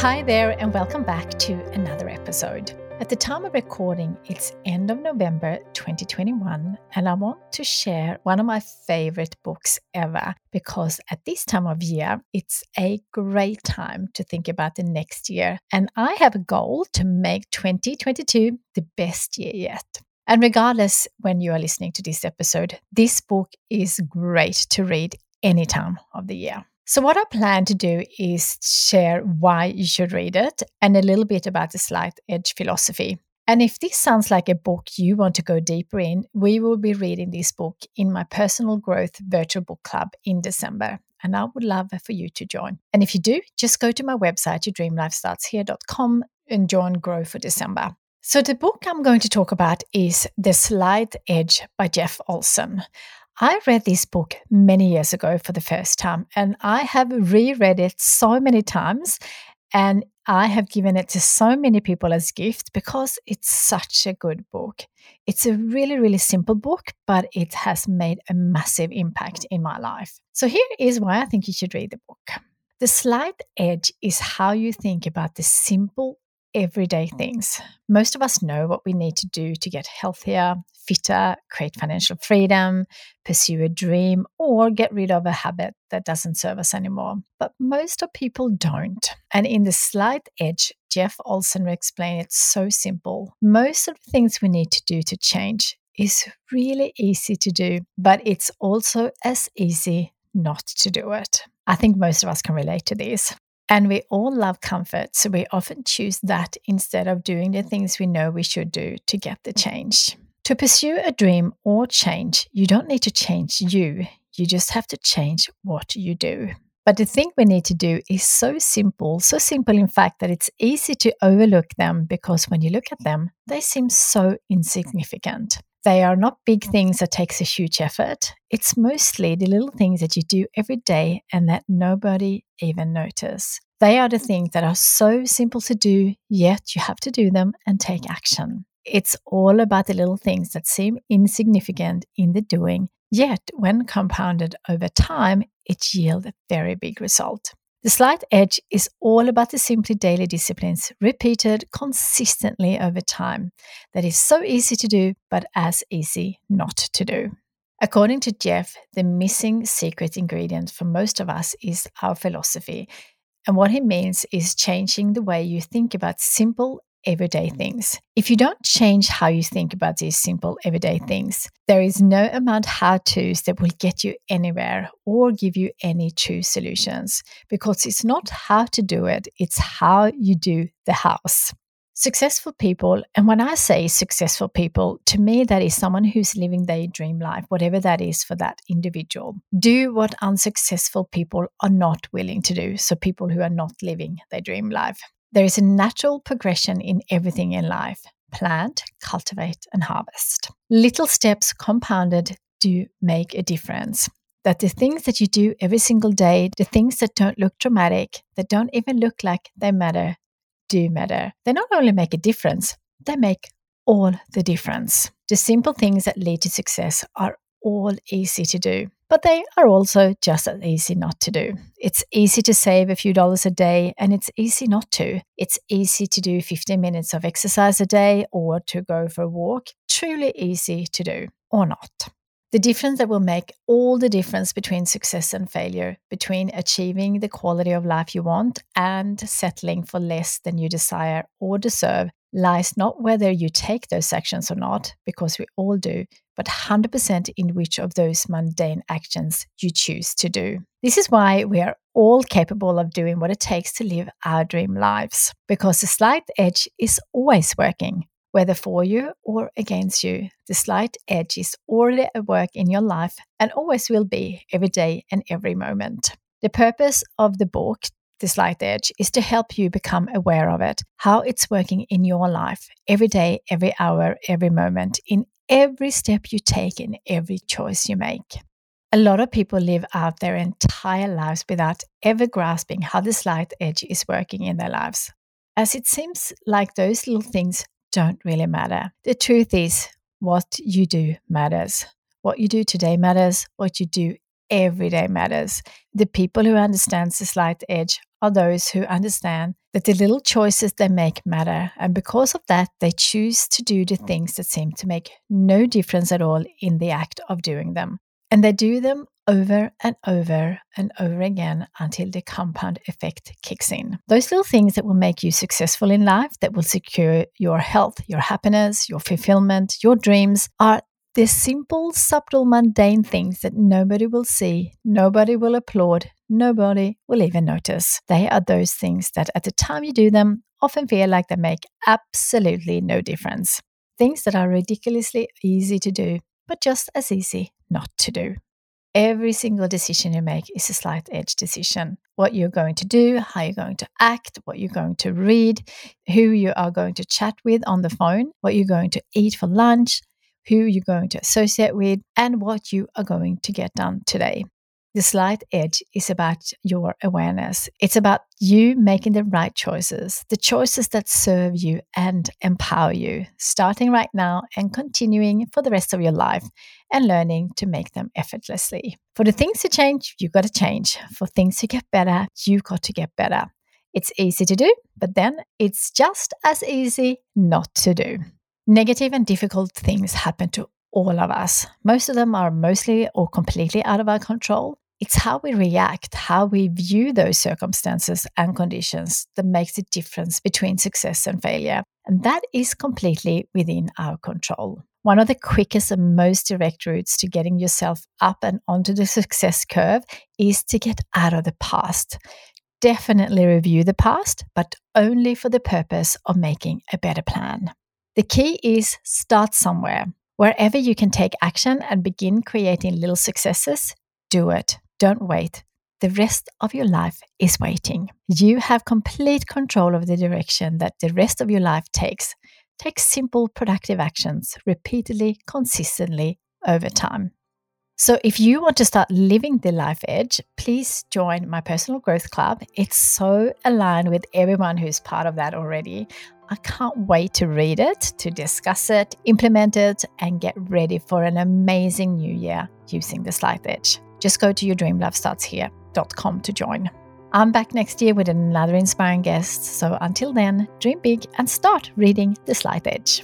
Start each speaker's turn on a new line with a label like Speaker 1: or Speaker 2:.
Speaker 1: Hi there, and welcome back to another episode. At the time of recording, it's end of November 2021, and I want to share one of my favorite books ever because at this time of year, it's a great time to think about the next year. And I have a goal to make 2022 the best year yet. And regardless when you are listening to this episode, this book is great to read any time of the year. So, what I plan to do is share why you should read it and a little bit about the slight edge philosophy. And if this sounds like a book you want to go deeper in, we will be reading this book in my personal growth virtual book club in December. And I would love for you to join. And if you do, just go to my website, yourdreamlifestartshere.com, and join Grow for December. So, the book I'm going to talk about is The Slight Edge by Jeff Olson. I read this book many years ago for the first time, and I have reread it so many times. And I have given it to so many people as gift because it's such a good book. It's a really, really simple book, but it has made a massive impact in my life. So, here is why I think you should read the book. The slight edge is how you think about the simple, everyday things. Most of us know what we need to do to get healthier, fitter, create financial freedom, pursue a dream, or get rid of a habit that doesn't serve us anymore. But most of people don't. And in the slight edge, Jeff Olson explained it so simple. Most of the things we need to do to change is really easy to do, but it's also as easy not to do it. I think most of us can relate to this. And we all love comfort, so we often choose that instead of doing the things we know we should do to get the mm. change. To pursue a dream or change, you don't need to change you, you just have to change what you do. But the thing we need to do is so simple, so simple in fact that it's easy to overlook them because when you look at them, they seem so insignificant. They are not big things that takes a huge effort. It's mostly the little things that you do every day and that nobody even notice. They are the mm. things that are so simple to do, yet you have to do them and take action. It's all about the little things that seem insignificant in the doing, yet when compounded over time, it yields a very big result. The slight edge is all about the simply daily disciplines repeated consistently over time that is so easy to do, but as easy not to do. According to Jeff, the missing secret ingredient for most of us is our philosophy. And what he means is changing the way you think about simple everyday things. If you don't change how you think about these simple everyday things, there is no amount how to's that will get you anywhere or give you any true solutions because it's not how to do it, it's how you do the house. Successful people, and when I say successful people, to me, that is someone who's living their dream life, whatever that is for that individual. Do what unsuccessful people are not willing to do. So, people who are not living their dream life. There is a natural progression in everything in life plant, cultivate, and harvest. Little steps compounded do make a difference. That the things that you do every single day, the things that don't look dramatic, that don't even look like they matter, do matter. They not only make a difference, they make all the difference. The simple things that lead to success are all easy to do, but they are also just as easy not to do. It's easy to save a few dollars a day, and it's easy not to. It's easy to do 15 minutes of exercise a day or to go for a walk. Truly easy to do, or not. The difference that will make all the difference between success and failure, between achieving the quality of life you want and settling for less than you desire or deserve, lies not whether you take those actions or not, because we all do, but 100% in which of those mundane actions you choose to do. This is why we are all capable of doing what it takes to live our dream lives, because the slight edge is always working. Whether for you or against you, the slight edge is already at work in your life and always will be every day and every moment. The purpose of the book the slight edge is to help you become aware of it, how it's working in your life, every day, every hour, every moment, in every step you take, in every choice you make. A lot of people live out their entire lives without ever grasping how the slight edge is working in their lives, as it seems like those little things don't really matter. The truth is, what you do matters. What you do today matters. What you do every day matters. The people who understand the slight edge are those who understand that the little choices they make matter. And because of that, they choose to do the mm. things that seem to make no difference at all in the act of doing them. And they do them over and over and over again until the compound effect kicks in. Those little things that will make you successful in life, that will secure your health, your happiness, your fulfillment, your dreams, are the simple, subtle, mundane things that nobody will see, nobody will applaud, nobody will even notice. They are those things that at the time you do them often feel like they make absolutely no difference. Things that are ridiculously easy to do, but just as easy not to do. Every single decision you make is a slight edge decision. What you're going to do, how you're going to act, what you're going to read, who you are going to chat with on the phone, what you're going to eat for lunch, who you're going to associate with, and what you are going to get done today. The slight edge is about your awareness. It's about you making the right choices, the choices that serve you and empower you, starting right now and continuing for the rest of your life and learning to make them effortlessly. For the things to change, you've got to change. For things to get better, you've got to get better. It's easy to do, but then it's just as easy not to do. Negative and difficult things happen to all of us. Most of them are mostly or completely out of our control. It's how we react, how we view those circumstances and conditions that makes the difference between success and failure. And that is completely within our control. One of the quickest and most direct routes to getting yourself up and onto the success curve is to get out of the past. Definitely review the past, but only for the purpose of making a better plan. The key is start somewhere. Wherever you can take action and begin creating little successes, do it. Don't wait. The rest of your life is waiting. You have complete control of the direction that the rest of your life takes. Take simple, productive actions repeatedly, consistently over time. So, if you want to start living the life edge, please join my personal growth club. It's so aligned with everyone who's part of that already. I can't wait to read it, to discuss it, implement it, and get ready for an amazing new year using the Slight Edge. Just go to yourdreamlifestartshere.com to join. I'm back next year with another inspiring guest. So until then, dream big and start reading The Slight Edge.